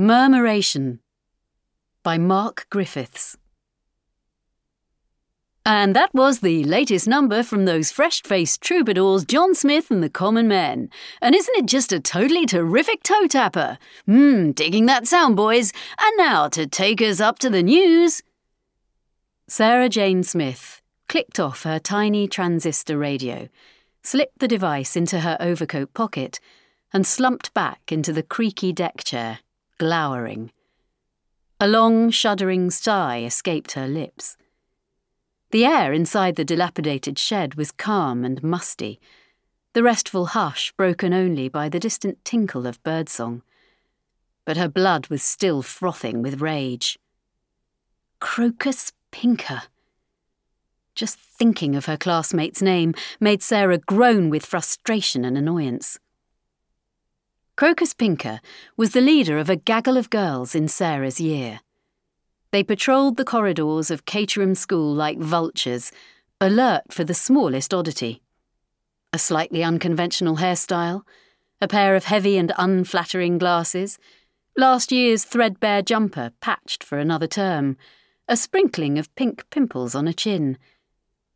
Murmuration by Mark Griffiths. And that was the latest number from those fresh faced troubadours, John Smith and the Common Men. And isn't it just a totally terrific toe tapper? Mmm, digging that sound, boys. And now to take us up to the news. Sarah Jane Smith clicked off her tiny transistor radio, slipped the device into her overcoat pocket, and slumped back into the creaky deck chair glowering. A long, shuddering sigh escaped her lips. The air inside the dilapidated shed was calm and musty, the restful hush broken only by the distant tinkle of birdsong. But her blood was still frothing with rage. Crocus Pinker. Just thinking of her classmate's name made Sarah groan with frustration and annoyance. Crocus Pinker was the leader of a gaggle of girls in Sarah's year. They patrolled the corridors of Caterham School like vultures, alert for the smallest oddity. A slightly unconventional hairstyle, a pair of heavy and unflattering glasses, last year's threadbare jumper patched for another term, a sprinkling of pink pimples on a chin.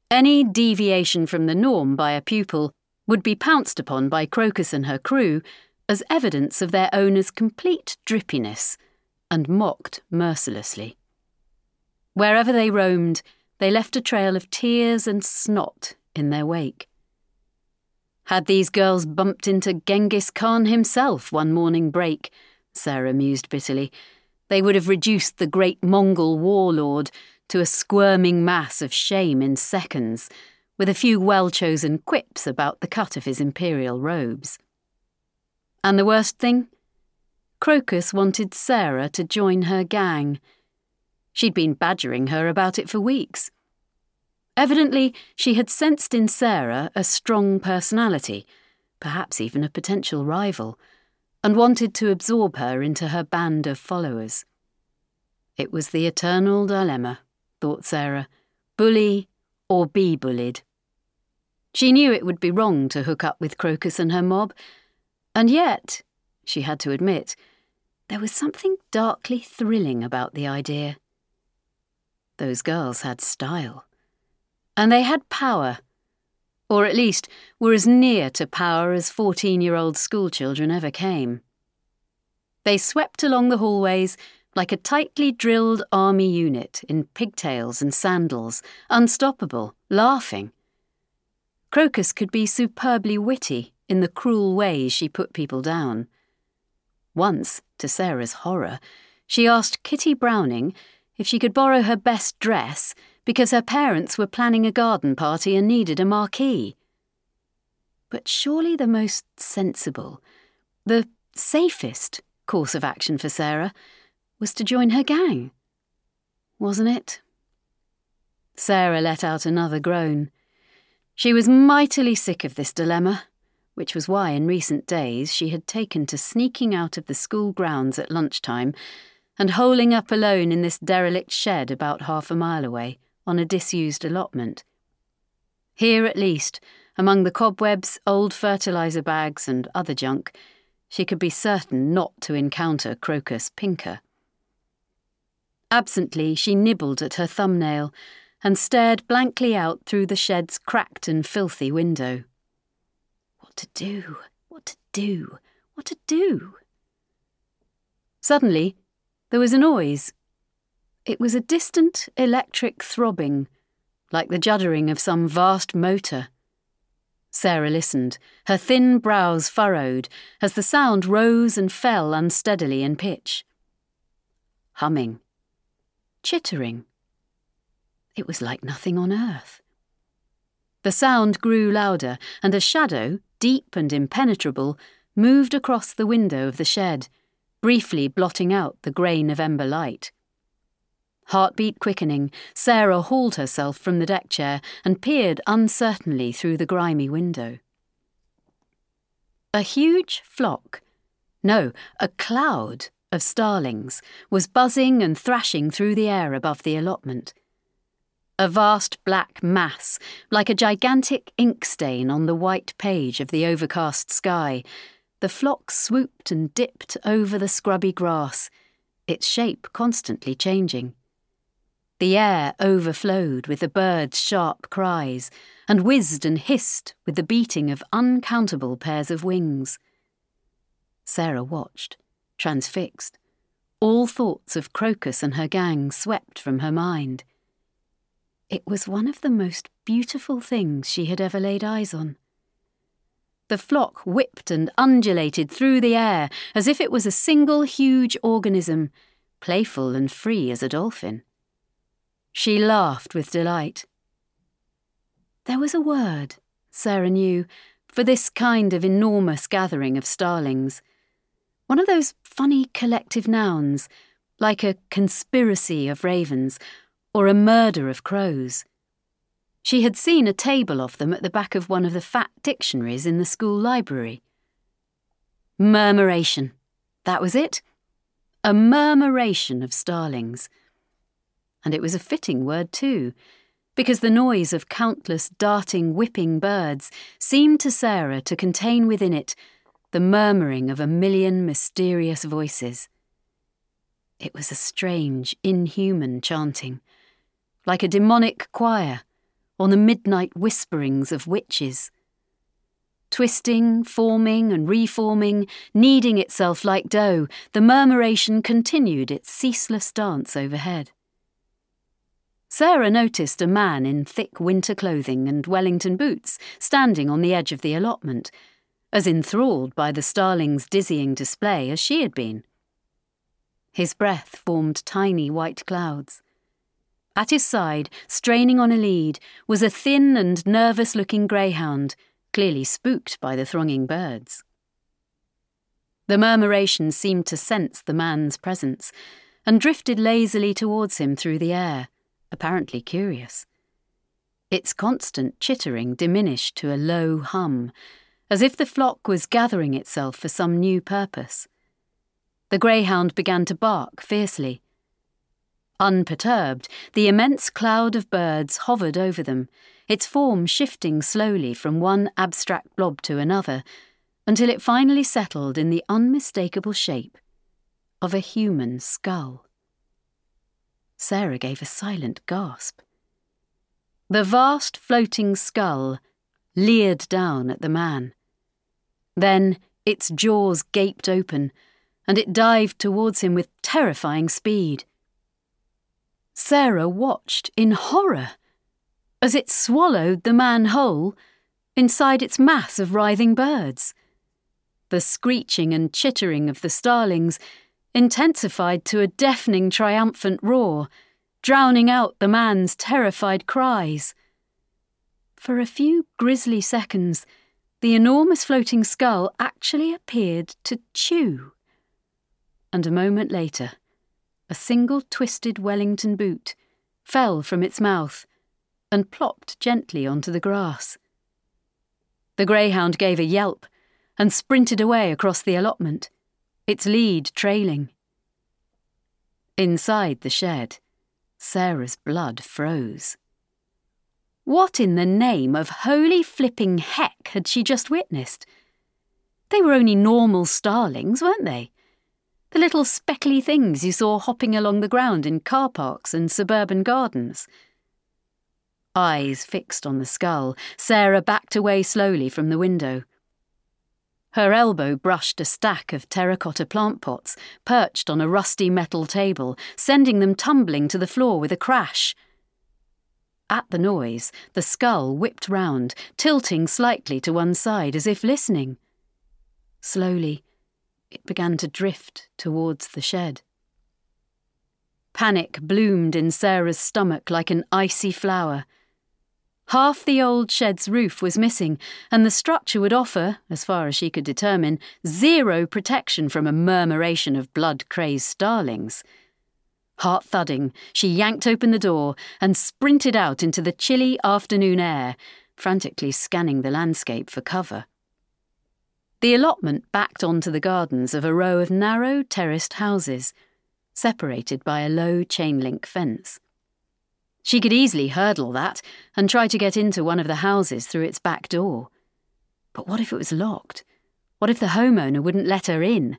Any deviation from the norm by a pupil would be pounced upon by Crocus and her crew as evidence of their owner's complete drippiness and mocked mercilessly. Wherever they roamed, they left a trail of tears and snot in their wake. Had these girls bumped into Genghis Khan himself one morning break, Sarah mused bitterly, they would have reduced the great Mongol warlord to a squirming mass of shame in seconds, with a few well chosen quips about the cut of his imperial robes. And the worst thing? Crocus wanted Sarah to join her gang. She'd been badgering her about it for weeks. Evidently, she had sensed in Sarah a strong personality, perhaps even a potential rival, and wanted to absorb her into her band of followers. It was the eternal dilemma, thought Sarah bully or be bullied. She knew it would be wrong to hook up with Crocus and her mob, and yet, she had to admit, there was something darkly thrilling about the idea. Those girls had style. And they had power. Or at least were as near to power as 14 year old schoolchildren ever came. They swept along the hallways like a tightly drilled army unit in pigtails and sandals, unstoppable, laughing. Crocus could be superbly witty in the cruel ways she put people down. Once, to Sarah's horror, she asked Kitty Browning if she could borrow her best dress because her parents were planning a garden party and needed a marquee. But surely the most sensible, the safest course of action for Sarah was to join her gang. Wasn't it? Sarah let out another groan. She was mightily sick of this dilemma which was why in recent days she had taken to sneaking out of the school grounds at lunchtime and holing up alone in this derelict shed about half a mile away on a disused allotment. Here, at least, among the cobwebs, old fertilizer bags, and other junk, she could be certain not to encounter Crocus Pinker. Absently, she nibbled at her thumbnail and stared blankly out through the shed's cracked and filthy window. What to do? What to do? What to do? Suddenly, there was a noise. It was a distant electric throbbing, like the juddering of some vast motor. Sarah listened, her thin brows furrowed as the sound rose and fell unsteadily in pitch. Humming. Chittering. It was like nothing on earth. The sound grew louder, and a shadow, deep and impenetrable, moved across the window of the shed, briefly blotting out the grey November light. Heartbeat quickening, Sarah hauled herself from the deck chair and peered uncertainly through the grimy window. A huge flock, no, a cloud of starlings was buzzing and thrashing through the air above the allotment a vast black mass, like a gigantic ink stain on the white page of the overcast sky, the flock swooped and dipped over the scrubby grass, its shape constantly changing. The air overflowed with the birds' sharp cries, and whizzed and hissed with the beating of uncountable pairs of wings. Sarah watched, transfixed. All thoughts of Crocus and her gang swept from her mind. It was one of the most beautiful things she had ever laid eyes on. The flock whipped and undulated through the air as if it was a single huge organism, playful and free as a dolphin. She laughed with delight. There was a word, Sarah knew, for this kind of enormous gathering of starlings. One of those funny collective nouns, like a conspiracy of ravens or a murder of crows. She had seen a table of them at the back of one of the fat dictionaries in the school library. Murmuration. That was it. A murmuration of starlings and it was a fitting word too, because the noise of countless darting, whipping birds seemed to Sarah to contain within it the murmuring of a million mysterious voices. It was a strange, inhuman chanting, like a demonic choir or the midnight whisperings of witches. Twisting, forming, and reforming, kneading itself like dough, the murmuration continued its ceaseless dance overhead. Sarah noticed a man in thick winter clothing and Wellington boots standing on the edge of the allotment, as enthralled by the starling's dizzying display as she had been. His breath formed tiny white clouds. At his side, straining on a lead, was a thin and nervous looking greyhound, clearly spooked by the thronging birds. The murmuration seemed to sense the man's presence and drifted lazily towards him through the air apparently curious. Its constant chittering diminished to a low hum, as if the flock was gathering itself for some new purpose. The greyhound began to bark fiercely. Unperturbed, the immense cloud of birds hovered over them, its form shifting slowly from one abstract blob to another, until it finally settled in the unmistakable shape of a human skull. Sarah gave a silent gasp. The vast floating skull leered down at the man. Then its jaws gaped open, and it dived towards him with terrifying speed. Sarah watched in horror as it swallowed the man whole inside its mass of writhing birds. The screeching and chittering of the starlings intensified to a deafening triumphant roar, drowning out the man's terrified cries. For a few grisly seconds, the enormous floating skull actually appeared to chew. And a moment later, a single twisted Wellington boot fell from its mouth and plopped gently onto the grass. The greyhound gave a yelp and sprinted away across the allotment its lead trailing. Inside the shed, Sarah's blood froze. What in the name of holy flipping heck had she just witnessed? They were only normal starlings, weren't they? The little speckly things you saw hopping along the ground in car parks and suburban gardens. Eyes fixed on the skull, Sarah backed away slowly from the window. Her elbow brushed a stack of terracotta plant pots perched on a rusty metal table, sending them tumbling to the floor with a crash. At the noise, the skull whipped round, tilting slightly to one side as if listening. Slowly, it began to drift towards the shed. Panic bloomed in Sarah's stomach like an icy flower. Half the old shed's roof was missing, and the structure would offer, as far as she could determine, zero protection from a murmuration of blood crazed starlings. Heart thudding, she yanked open the door and sprinted out into the chilly afternoon air, frantically scanning the landscape for cover. The allotment backed onto the gardens of a row of narrow terraced houses, separated by a low chain link fence. She could easily hurdle that and try to get into one of the houses through its back door. But what if it was locked? What if the homeowner wouldn't let her in?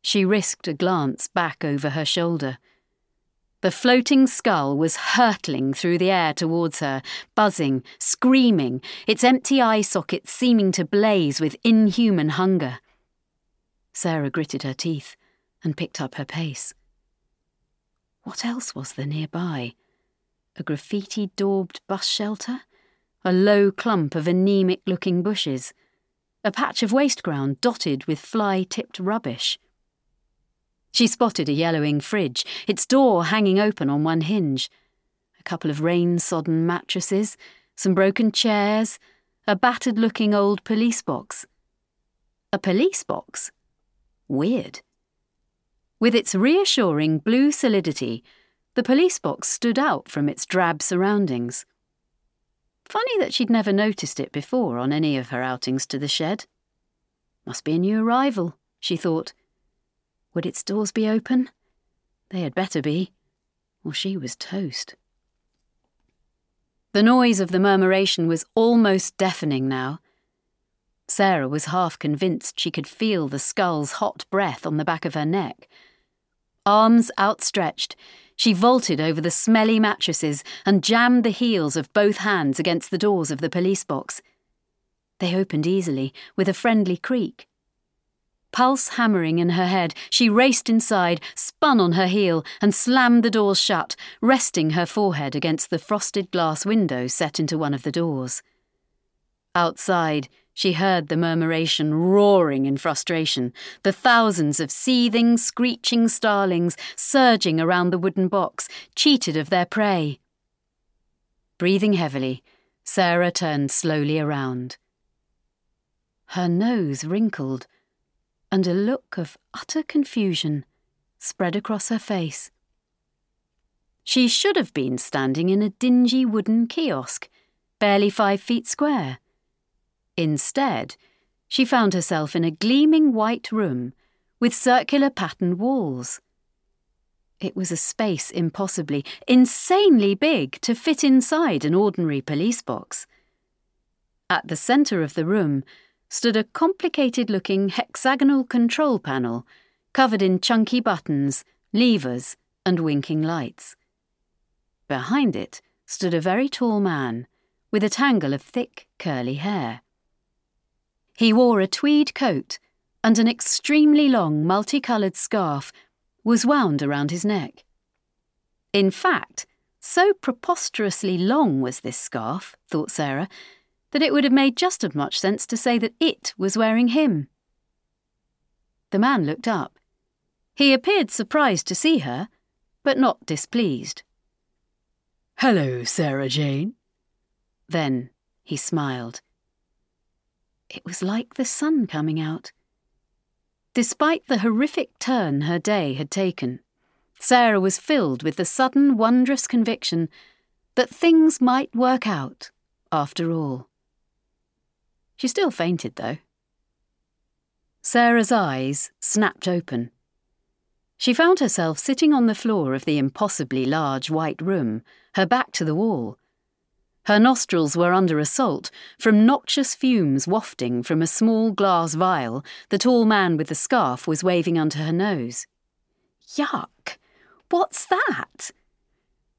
She risked a glance back over her shoulder. The floating skull was hurtling through the air towards her, buzzing, screaming, its empty eye sockets seeming to blaze with inhuman hunger. Sarah gritted her teeth and picked up her pace. What else was there nearby? A graffiti daubed bus shelter? A low clump of anemic looking bushes? A patch of waste ground dotted with fly tipped rubbish? She spotted a yellowing fridge, its door hanging open on one hinge. A couple of rain sodden mattresses, some broken chairs, a battered looking old police box. A police box? Weird. With its reassuring blue solidity, the police box stood out from its drab surroundings. Funny that she'd never noticed it before on any of her outings to the shed. Must be a new arrival, she thought. Would its doors be open? They had better be, or she was toast. The noise of the murmuration was almost deafening now. Sarah was half convinced she could feel the skull's hot breath on the back of her neck. Arms outstretched, she vaulted over the smelly mattresses and jammed the heels of both hands against the doors of the police box. They opened easily, with a friendly creak. Pulse hammering in her head, she raced inside, spun on her heel, and slammed the doors shut, resting her forehead against the frosted glass window set into one of the doors. Outside, she heard the murmuration roaring in frustration, the thousands of seething, screeching starlings surging around the wooden box, cheated of their prey. Breathing heavily, Sarah turned slowly around. Her nose wrinkled and a look of utter confusion spread across her face. She should have been standing in a dingy wooden kiosk, barely five feet square. Instead, she found herself in a gleaming white room with circular patterned walls. It was a space impossibly, insanely big to fit inside an ordinary police box. At the centre of the room, stood a complicated looking hexagonal control panel covered in chunky buttons, levers, and winking lights. Behind it stood a very tall man with a tangle of thick, curly hair. He wore a tweed coat, and an extremely long, multicoloured scarf was wound around his neck. In fact, so preposterously long was this scarf, thought Sarah, that it would have made just as much sense to say that it was wearing him. The man looked up. He appeared surprised to see her, but not displeased. Hello, Sarah Jane. Then he smiled. It was like the sun coming out. Despite the horrific turn her day had taken, Sarah was filled with the sudden wondrous conviction that things might work out after all. She still fainted, though. Sarah's eyes snapped open. She found herself sitting on the floor of the impossibly large white room, her back to the wall. Her nostrils were under assault from noxious fumes wafting from a small glass vial the tall man with the scarf was waving under her nose. Yuck! What's that?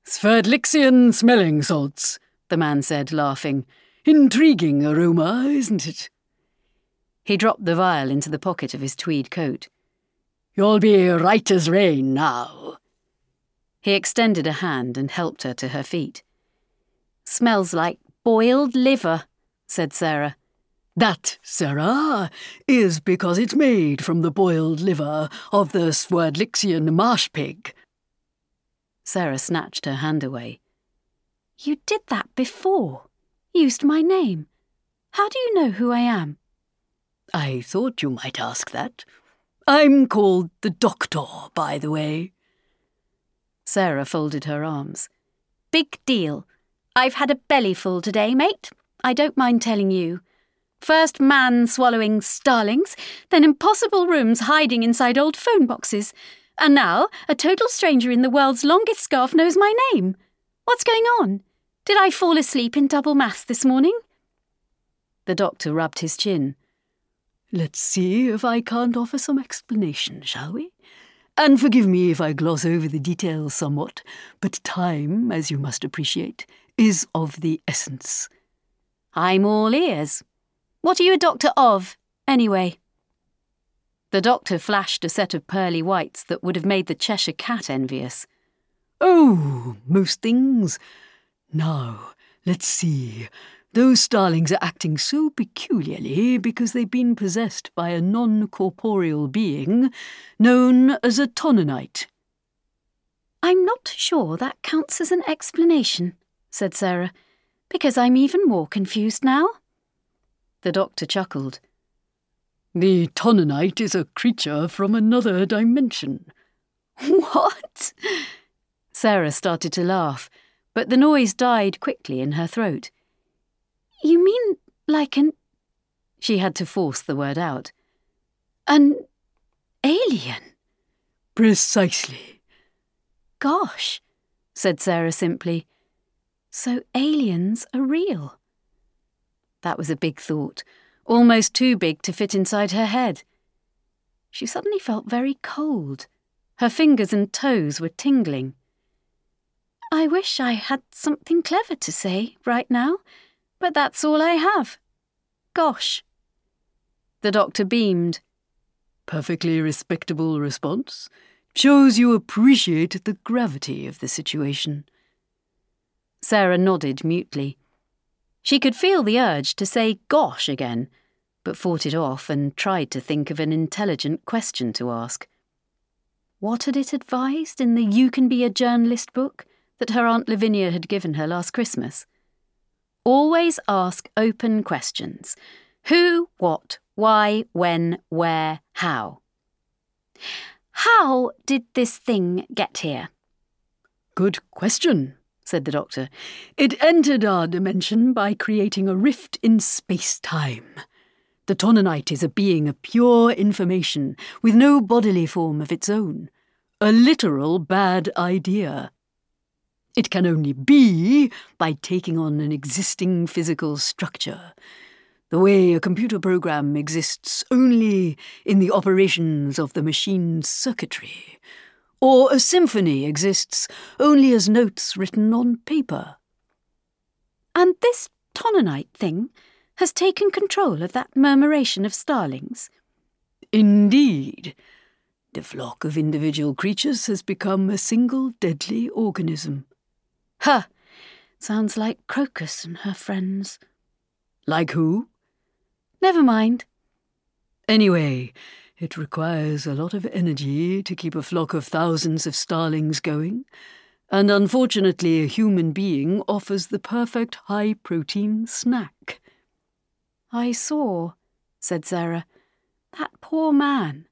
Sverdlixian smelling salts, the man said, laughing. Intriguing aroma, isn't it? He dropped the vial into the pocket of his tweed coat. You'll be right as rain now. He extended a hand and helped her to her feet. Smells like boiled liver, said Sarah. That, Sarah, is because it's made from the boiled liver of the Swerdlixian marsh pig. Sarah snatched her hand away. You did that before used my name. How do you know who I am? I thought you might ask that. I'm called the Doctor, by the way. Sarah folded her arms. Big deal. I've had a bellyful today, mate. I don't mind telling you. First man swallowing starlings, then impossible rooms hiding inside old phone boxes. And now a total stranger in the world's longest scarf knows my name. What's going on? Did I fall asleep in double mass this morning? The doctor rubbed his chin. Let's see if I can't offer some explanation, shall we? And forgive me if I gloss over the details somewhat, but time, as you must appreciate, is of the essence. I'm all ears. What are you a doctor of, anyway? The doctor flashed a set of pearly whites that would have made the Cheshire cat envious. Oh, most things. Now, let's see. Those starlings are acting so peculiarly because they've been possessed by a non corporeal being known as a Tononite. I'm not sure that counts as an explanation, said Sarah, because I'm even more confused now. The doctor chuckled. The Tononite is a creature from another dimension. What? Sarah started to laugh, but the noise died quickly in her throat. You mean like an. She had to force the word out. An alien? Precisely. Gosh, said Sarah simply. So aliens are real. That was a big thought, almost too big to fit inside her head. She suddenly felt very cold. Her fingers and toes were tingling. I wish I had something clever to say right now but that's all I have. Gosh. The doctor beamed. Perfectly respectable response. Shows you appreciate the gravity of the situation. Sarah nodded mutely. She could feel the urge to say gosh again, but fought it off and tried to think of an intelligent question to ask. What had it advised in the You Can Be a Journalist book that her Aunt Lavinia had given her last Christmas? Always ask open questions who, what, why, when, where, how. How did this thing get here? Good question, said the doctor. It entered our dimension by creating a rift in space time. The Tononite is a being of pure information, with no bodily form of its own. A literal bad idea. It can only be by taking on an existing physical structure, the way a computer program exists only in the operations of the machine's circuitry, or a symphony exists only as notes written on paper. And this Tononite thing has taken control of that murmuration of starlings? Indeed. The flock of individual creatures has become a single deadly organism. Huh. Sounds like Crocus and her friends. Like who? Never mind. Anyway, it requires a lot of energy to keep a flock of thousands of starlings going, and unfortunately, a human being offers the perfect high protein snack. I saw, said Sarah. That poor man.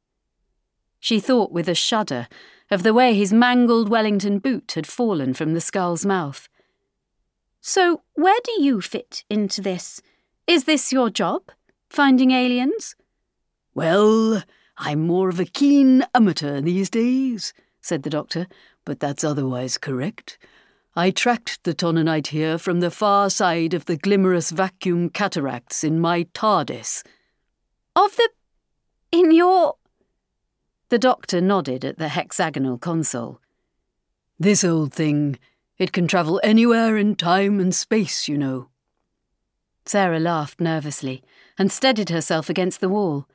She thought with a shudder of the way his mangled Wellington boot had fallen from the skull's mouth. So, where do you fit into this? Is this your job? Finding aliens? Well, I'm more of a keen amateur these days, said the doctor, but that's otherwise correct. I tracked the Tononite here from the far side of the glimmerous vacuum cataracts in my TARDIS. Of the. in your. The doctor nodded at the hexagonal console. This old thing, it can travel anywhere in time and space, you know. Sarah laughed nervously and steadied herself against the wall.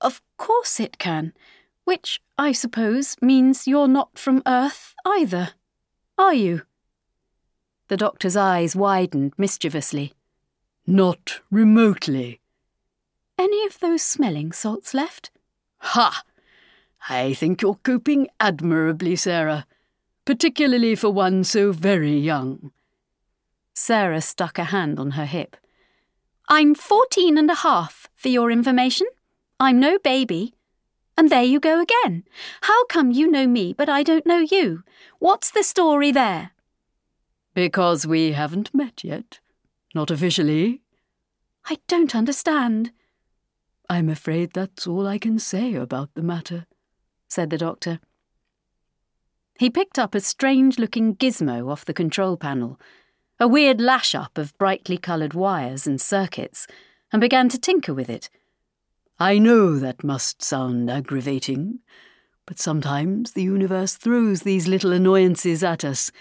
Of course it can, which, I suppose, means you're not from Earth either, are you? The doctor's eyes widened mischievously. Not remotely. Any of those smelling salts left? Ha! I think you're coping admirably, Sarah, particularly for one so very young. Sarah stuck a hand on her hip. I'm fourteen and a half, for your information. I'm no baby. And there you go again. How come you know me, but I don't know you? What's the story there? Because we haven't met yet. Not officially. I don't understand. I'm afraid that's all I can say about the matter said the doctor. He picked up a strange looking gizmo off the control panel, a weird lash up of brightly coloured wires and circuits, and began to tinker with it. I know that must sound aggravating, but sometimes the universe throws these little annoyances at us,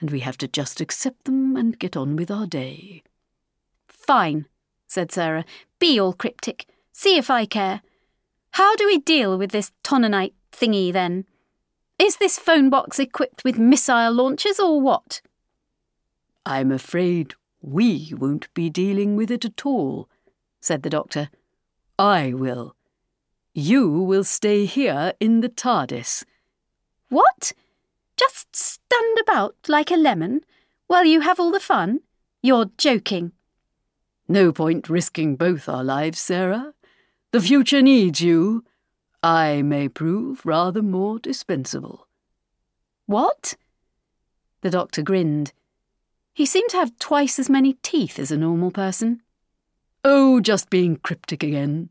and we have to just accept them and get on with our day. Fine, said Sarah. Be all cryptic. See if I care. How do we deal with this tononite thingy then? Is this phone box equipped with missile launchers or what? I'm afraid we won't be dealing with it at all, said the doctor. I will. You will stay here in the TARDIS. What? Just stand about like a lemon while you have all the fun? You're joking. No point risking both our lives, Sarah. The future needs you. I may prove rather more dispensable. What? The doctor grinned. He seemed to have twice as many teeth as a normal person. Oh, just being cryptic again.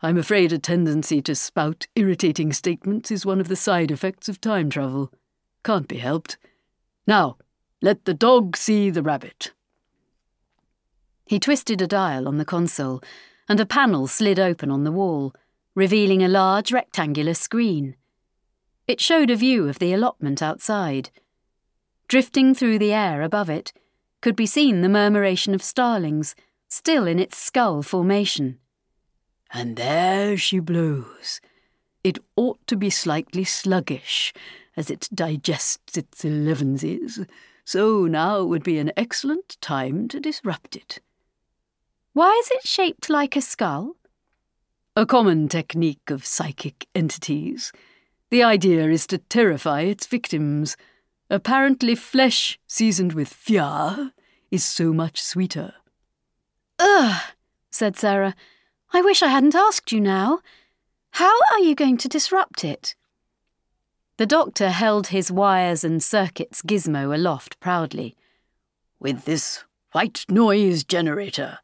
I'm afraid a tendency to spout irritating statements is one of the side effects of time travel. Can't be helped. Now, let the dog see the rabbit. He twisted a dial on the console, and a panel slid open on the wall, revealing a large rectangular screen. It showed a view of the allotment outside. Drifting through the air above it could be seen the murmuration of starlings, still in its skull formation. And there she blows. It ought to be slightly sluggish as it digests its elevenses, so now would be an excellent time to disrupt it. Why is it shaped like a skull? A common technique of psychic entities. The idea is to terrify its victims. Apparently, flesh seasoned with fear is so much sweeter. Ugh, said Sarah. I wish I hadn't asked you now. How are you going to disrupt it? The doctor held his wires and circuits gizmo aloft proudly. With this white noise generator.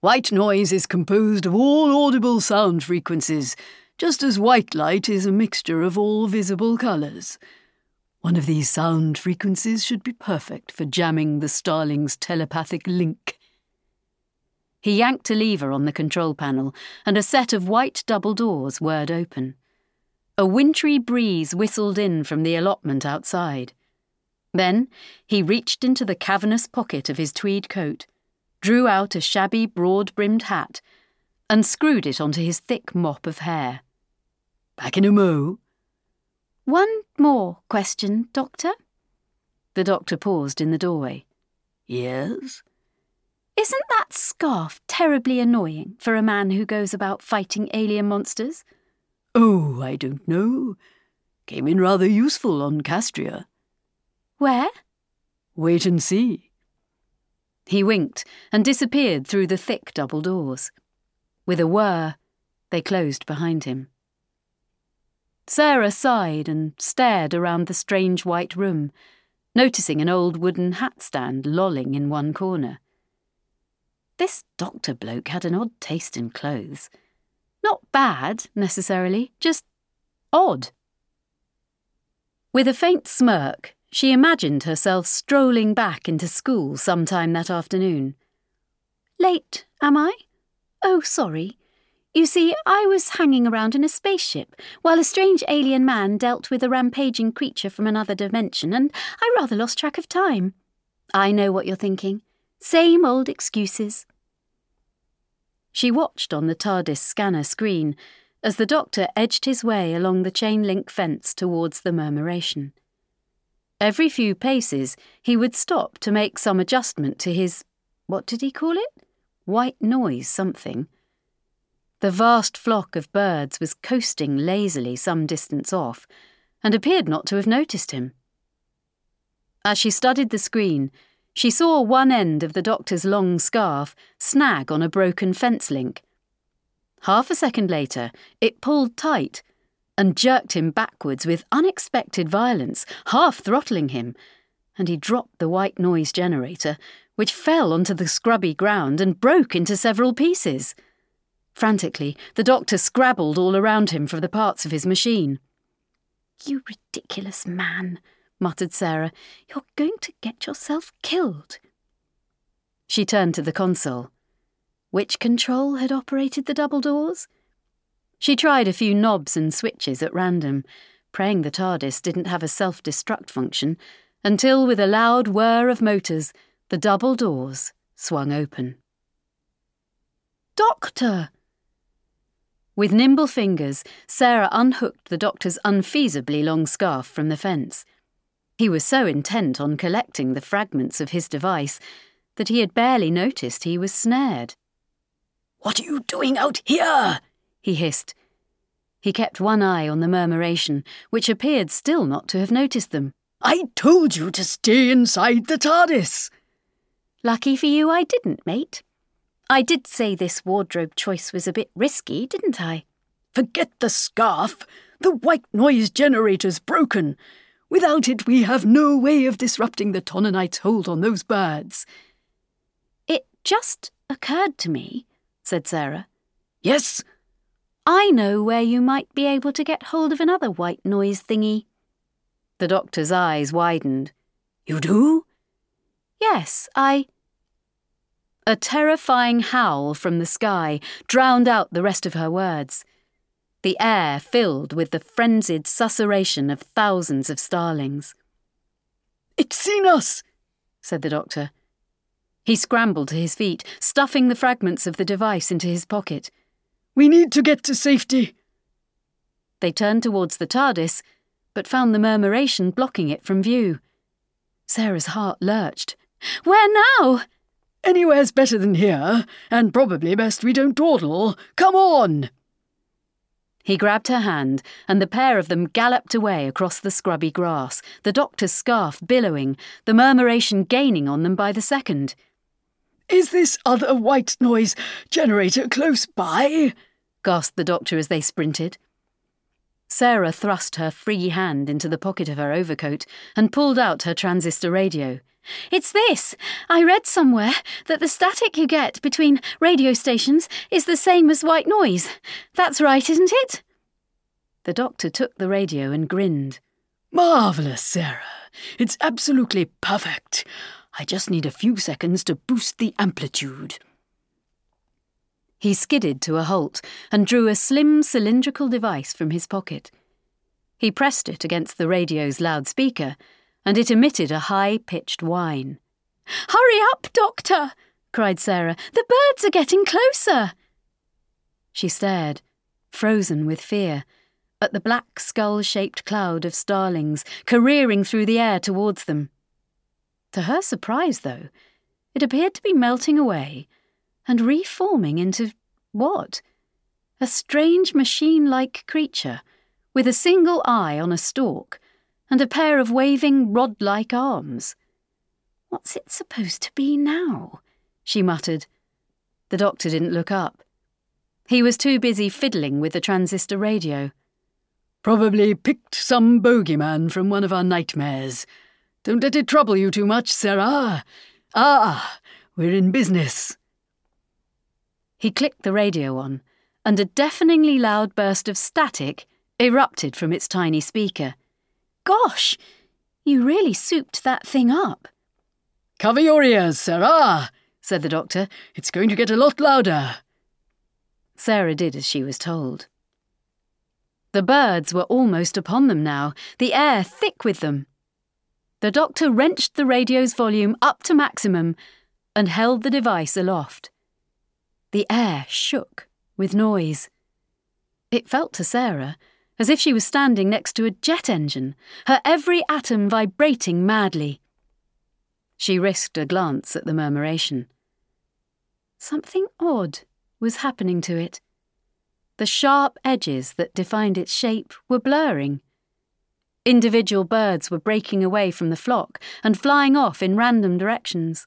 White noise is composed of all audible sound frequencies just as white light is a mixture of all visible colours. One of these sound frequencies should be perfect for jamming the starling's telepathic link. He yanked a lever on the control panel, and a set of white double doors whirred open. A wintry breeze whistled in from the allotment outside. Then he reached into the cavernous pocket of his tweed coat, drew out a shabby broad brimmed hat, and screwed it onto his thick mop of hair. Back in a mo. One more question, Doctor. The doctor paused in the doorway. Yes? Isn't that scarf terribly annoying for a man who goes about fighting alien monsters? Oh, I don't know. Came in rather useful on Castria. Where? Wait and see. He winked and disappeared through the thick double doors. With a whir, they closed behind him. Sarah sighed and stared around the strange white room, noticing an old wooden hat stand lolling in one corner. This doctor bloke had an odd taste in clothes. Not bad, necessarily, just odd. With a faint smirk, she imagined herself strolling back into school sometime that afternoon. Late, am I? Oh, sorry. You see, I was hanging around in a spaceship while a strange alien man dealt with a rampaging creature from another dimension, and I rather lost track of time. I know what you're thinking. Same old excuses. She watched on the TARDIS scanner screen as the doctor edged his way along the chain link fence towards the murmuration. Every few paces, he would stop to make some adjustment to his. what did he call it? White noise something the vast flock of birds was coasting lazily some distance off, and appeared not to have noticed him. As she studied the screen, she saw one end of the doctor's long scarf snag on a broken fence link. Half a second later, it pulled tight and jerked him backwards with unexpected violence, half throttling him, and he dropped the white noise generator, which fell onto the scrubby ground and broke into several pieces. Frantically, the doctor scrabbled all around him for the parts of his machine. You ridiculous man, muttered Sarah. You're going to get yourself killed. She turned to the console. Which control had operated the double doors? She tried a few knobs and switches at random, praying the TARDIS didn't have a self destruct function, until with a loud whir of motors, the double doors swung open. Doctor! With nimble fingers, Sarah unhooked the doctor's unfeasibly long scarf from the fence. He was so intent on collecting the fragments of his device that he had barely noticed he was snared. What are you doing out here? He hissed. He kept one eye on the murmuration, which appeared still not to have noticed them. I told you to stay inside the TARDIS. Lucky for you I didn't, mate. I did say this wardrobe choice was a bit risky, didn't I? Forget the scarf. The white noise generator's broken. Without it, we have no way of disrupting the Tononites' hold on those birds. It just occurred to me, said Sarah. Yes? I know where you might be able to get hold of another white noise thingy. The doctor's eyes widened. You do? Yes, I. A terrifying howl from the sky drowned out the rest of her words. The air filled with the frenzied susurration of thousands of starlings. It's seen us, said the doctor. He scrambled to his feet, stuffing the fragments of the device into his pocket. We need to get to safety. They turned towards the TARDIS, but found the murmuration blocking it from view. Sarah's heart lurched. Where now? Anywhere's better than here, and probably best we don't dawdle. Come on! He grabbed her hand, and the pair of them galloped away across the scrubby grass, the doctor's scarf billowing, the murmuration gaining on them by the second. Is this other white noise generator close by? gasped the doctor as they sprinted. Sarah thrust her free hand into the pocket of her overcoat and pulled out her transistor radio. It's this. I read somewhere that the static you get between radio stations is the same as white noise. That's right, isn't it? The doctor took the radio and grinned. Marvellous, Sarah. It's absolutely perfect. I just need a few seconds to boost the amplitude. He skidded to a halt and drew a slim cylindrical device from his pocket. He pressed it against the radio's loudspeaker and it emitted a high pitched whine. Hurry up, Doctor! cried Sarah. The birds are getting closer. She stared, frozen with fear, at the black skull shaped cloud of starlings careering through the air towards them. To her surprise, though, it appeared to be melting away and reforming into what? A strange machine like creature with a single eye on a stalk and a pair of waving rod like arms. What's it supposed to be now? she muttered. The doctor didn't look up. He was too busy fiddling with the transistor radio. Probably picked some bogeyman from one of our nightmares. Don't let it trouble you too much, Sarah. Ah, we're in business. He clicked the radio on, and a deafeningly loud burst of static erupted from its tiny speaker. Gosh, you really souped that thing up. Cover your ears, Sarah, said the doctor. It's going to get a lot louder. Sarah did as she was told. The birds were almost upon them now, the air thick with them. The doctor wrenched the radio's volume up to maximum and held the device aloft. The air shook with noise. It felt to Sarah as if she was standing next to a jet engine, her every atom vibrating madly. She risked a glance at the murmuration. Something odd was happening to it. The sharp edges that defined its shape were blurring. Individual birds were breaking away from the flock and flying off in random directions.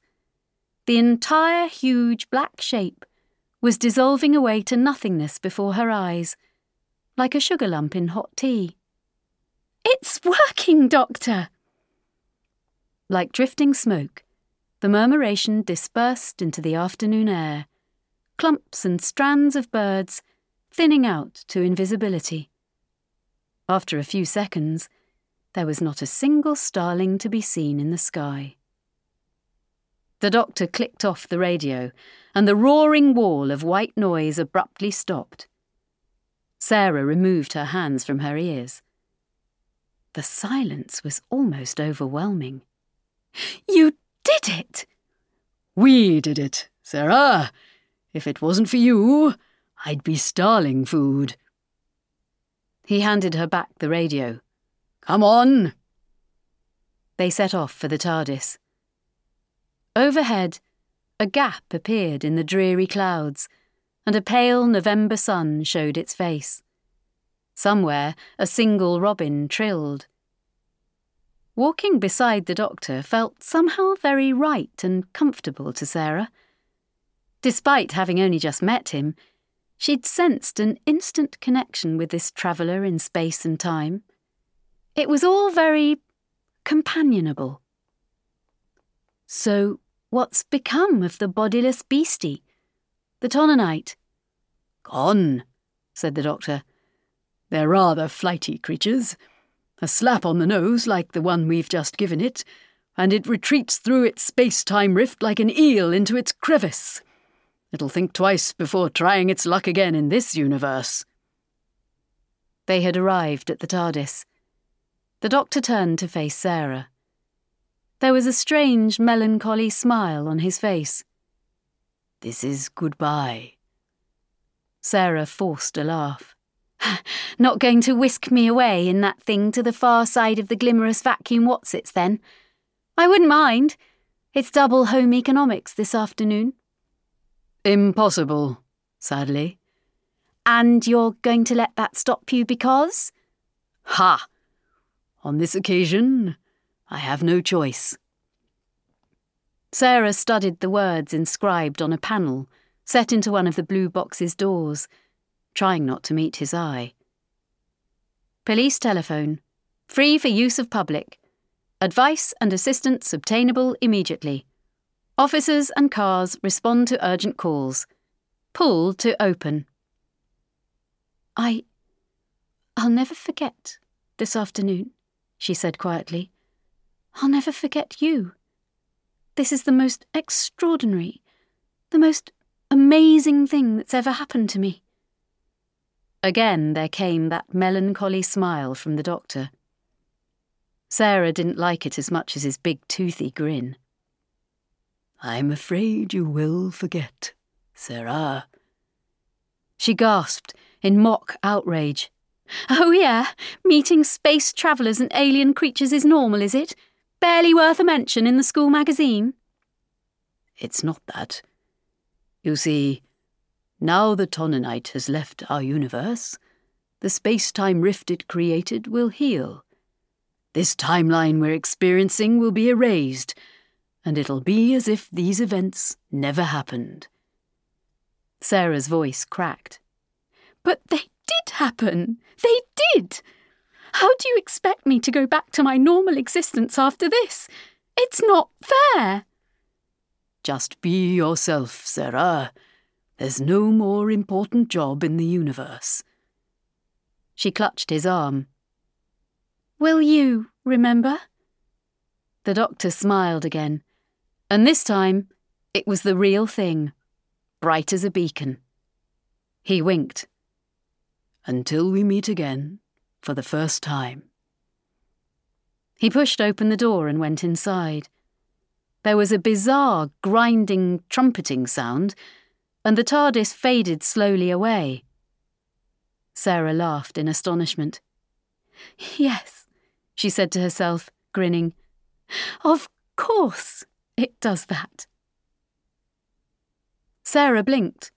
The entire huge black shape was dissolving away to nothingness before her eyes like a sugar lump in hot tea. It's working, Doctor! Like drifting smoke, the murmuration dispersed into the afternoon air, clumps and strands of birds thinning out to invisibility. After a few seconds, there was not a single starling to be seen in the sky. The doctor clicked off the radio, and the roaring wall of white noise abruptly stopped. Sarah removed her hands from her ears. The silence was almost overwhelming. You did it! We did it, Sarah. If it wasn't for you, I'd be starling food. He handed her back the radio. Come on. They set off for the TARDIS. Overhead, a gap appeared in the dreary clouds, and a pale November sun showed its face. Somewhere, a single robin trilled. Walking beside the doctor felt somehow very right and comfortable to Sarah. Despite having only just met him, she'd sensed an instant connection with this traveller in space and time. It was all very companionable. So, what's become of the bodiless beastie? The Tononite? Gone, said the doctor. They're rather flighty creatures. A slap on the nose, like the one we've just given it, and it retreats through its space time rift like an eel into its crevice. It'll think twice before trying its luck again in this universe. They had arrived at the TARDIS. The doctor turned to face Sarah. There was a strange, melancholy smile on his face. This is goodbye. Sarah forced a laugh. Not going to whisk me away in that thing to the far side of the glimmerous vacuum whatsits, then? I wouldn't mind. It's double home economics this afternoon. Impossible, sadly. And you're going to let that stop you because? Ha! On this occasion, I have no choice. Sarah studied the words inscribed on a panel set into one of the blue box's doors, trying not to meet his eye. Police telephone. Free for use of public. Advice and assistance obtainable immediately. Officers and cars respond to urgent calls. Pull to open. I. I'll never forget this afternoon, she said quietly. I'll never forget you. This is the most extraordinary, the most amazing thing that's ever happened to me. Again there came that melancholy smile from the doctor. Sarah didn't like it as much as his big toothy grin. I'm afraid you will forget, Sarah. She gasped in mock outrage. Oh, yeah, meeting space travellers and alien creatures is normal, is it? Barely worth a mention in the school magazine? It's not that. You see, now the Tononite has left our universe, the space time rift it created will heal. This timeline we're experiencing will be erased, and it'll be as if these events never happened. Sarah's voice cracked. But they did happen! They did! How do you expect me to go back to my normal existence after this? It's not fair! Just be yourself, Sarah. There's no more important job in the universe. She clutched his arm. Will you remember? The doctor smiled again, and this time it was the real thing, bright as a beacon. He winked. Until we meet again, for the first time. He pushed open the door and went inside. There was a bizarre, grinding, trumpeting sound and the TARDIS faded slowly away. Sarah laughed in astonishment. Yes, she said to herself, grinning. Of course it does that. Sarah blinked.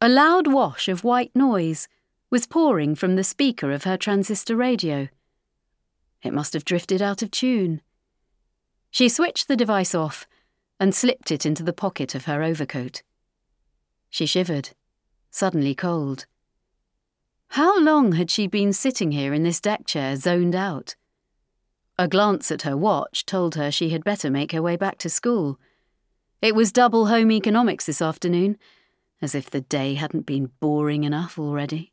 A loud wash of white noise was pouring from the speaker of her transistor radio. It must have drifted out of tune. She switched the device off and slipped it into the pocket of her overcoat. She shivered, suddenly cold. How long had she been sitting here in this deck chair, zoned out? A glance at her watch told her she had better make her way back to school. It was double home economics this afternoon, as if the day hadn't been boring enough already.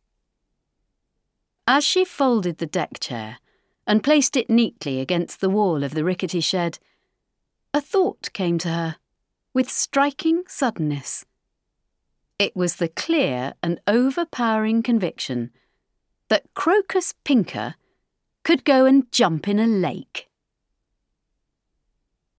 As she folded the deck chair and placed it neatly against the wall of the rickety shed, a thought came to her, with striking suddenness. It was the clear and overpowering conviction that Crocus Pinker could go and jump in a lake.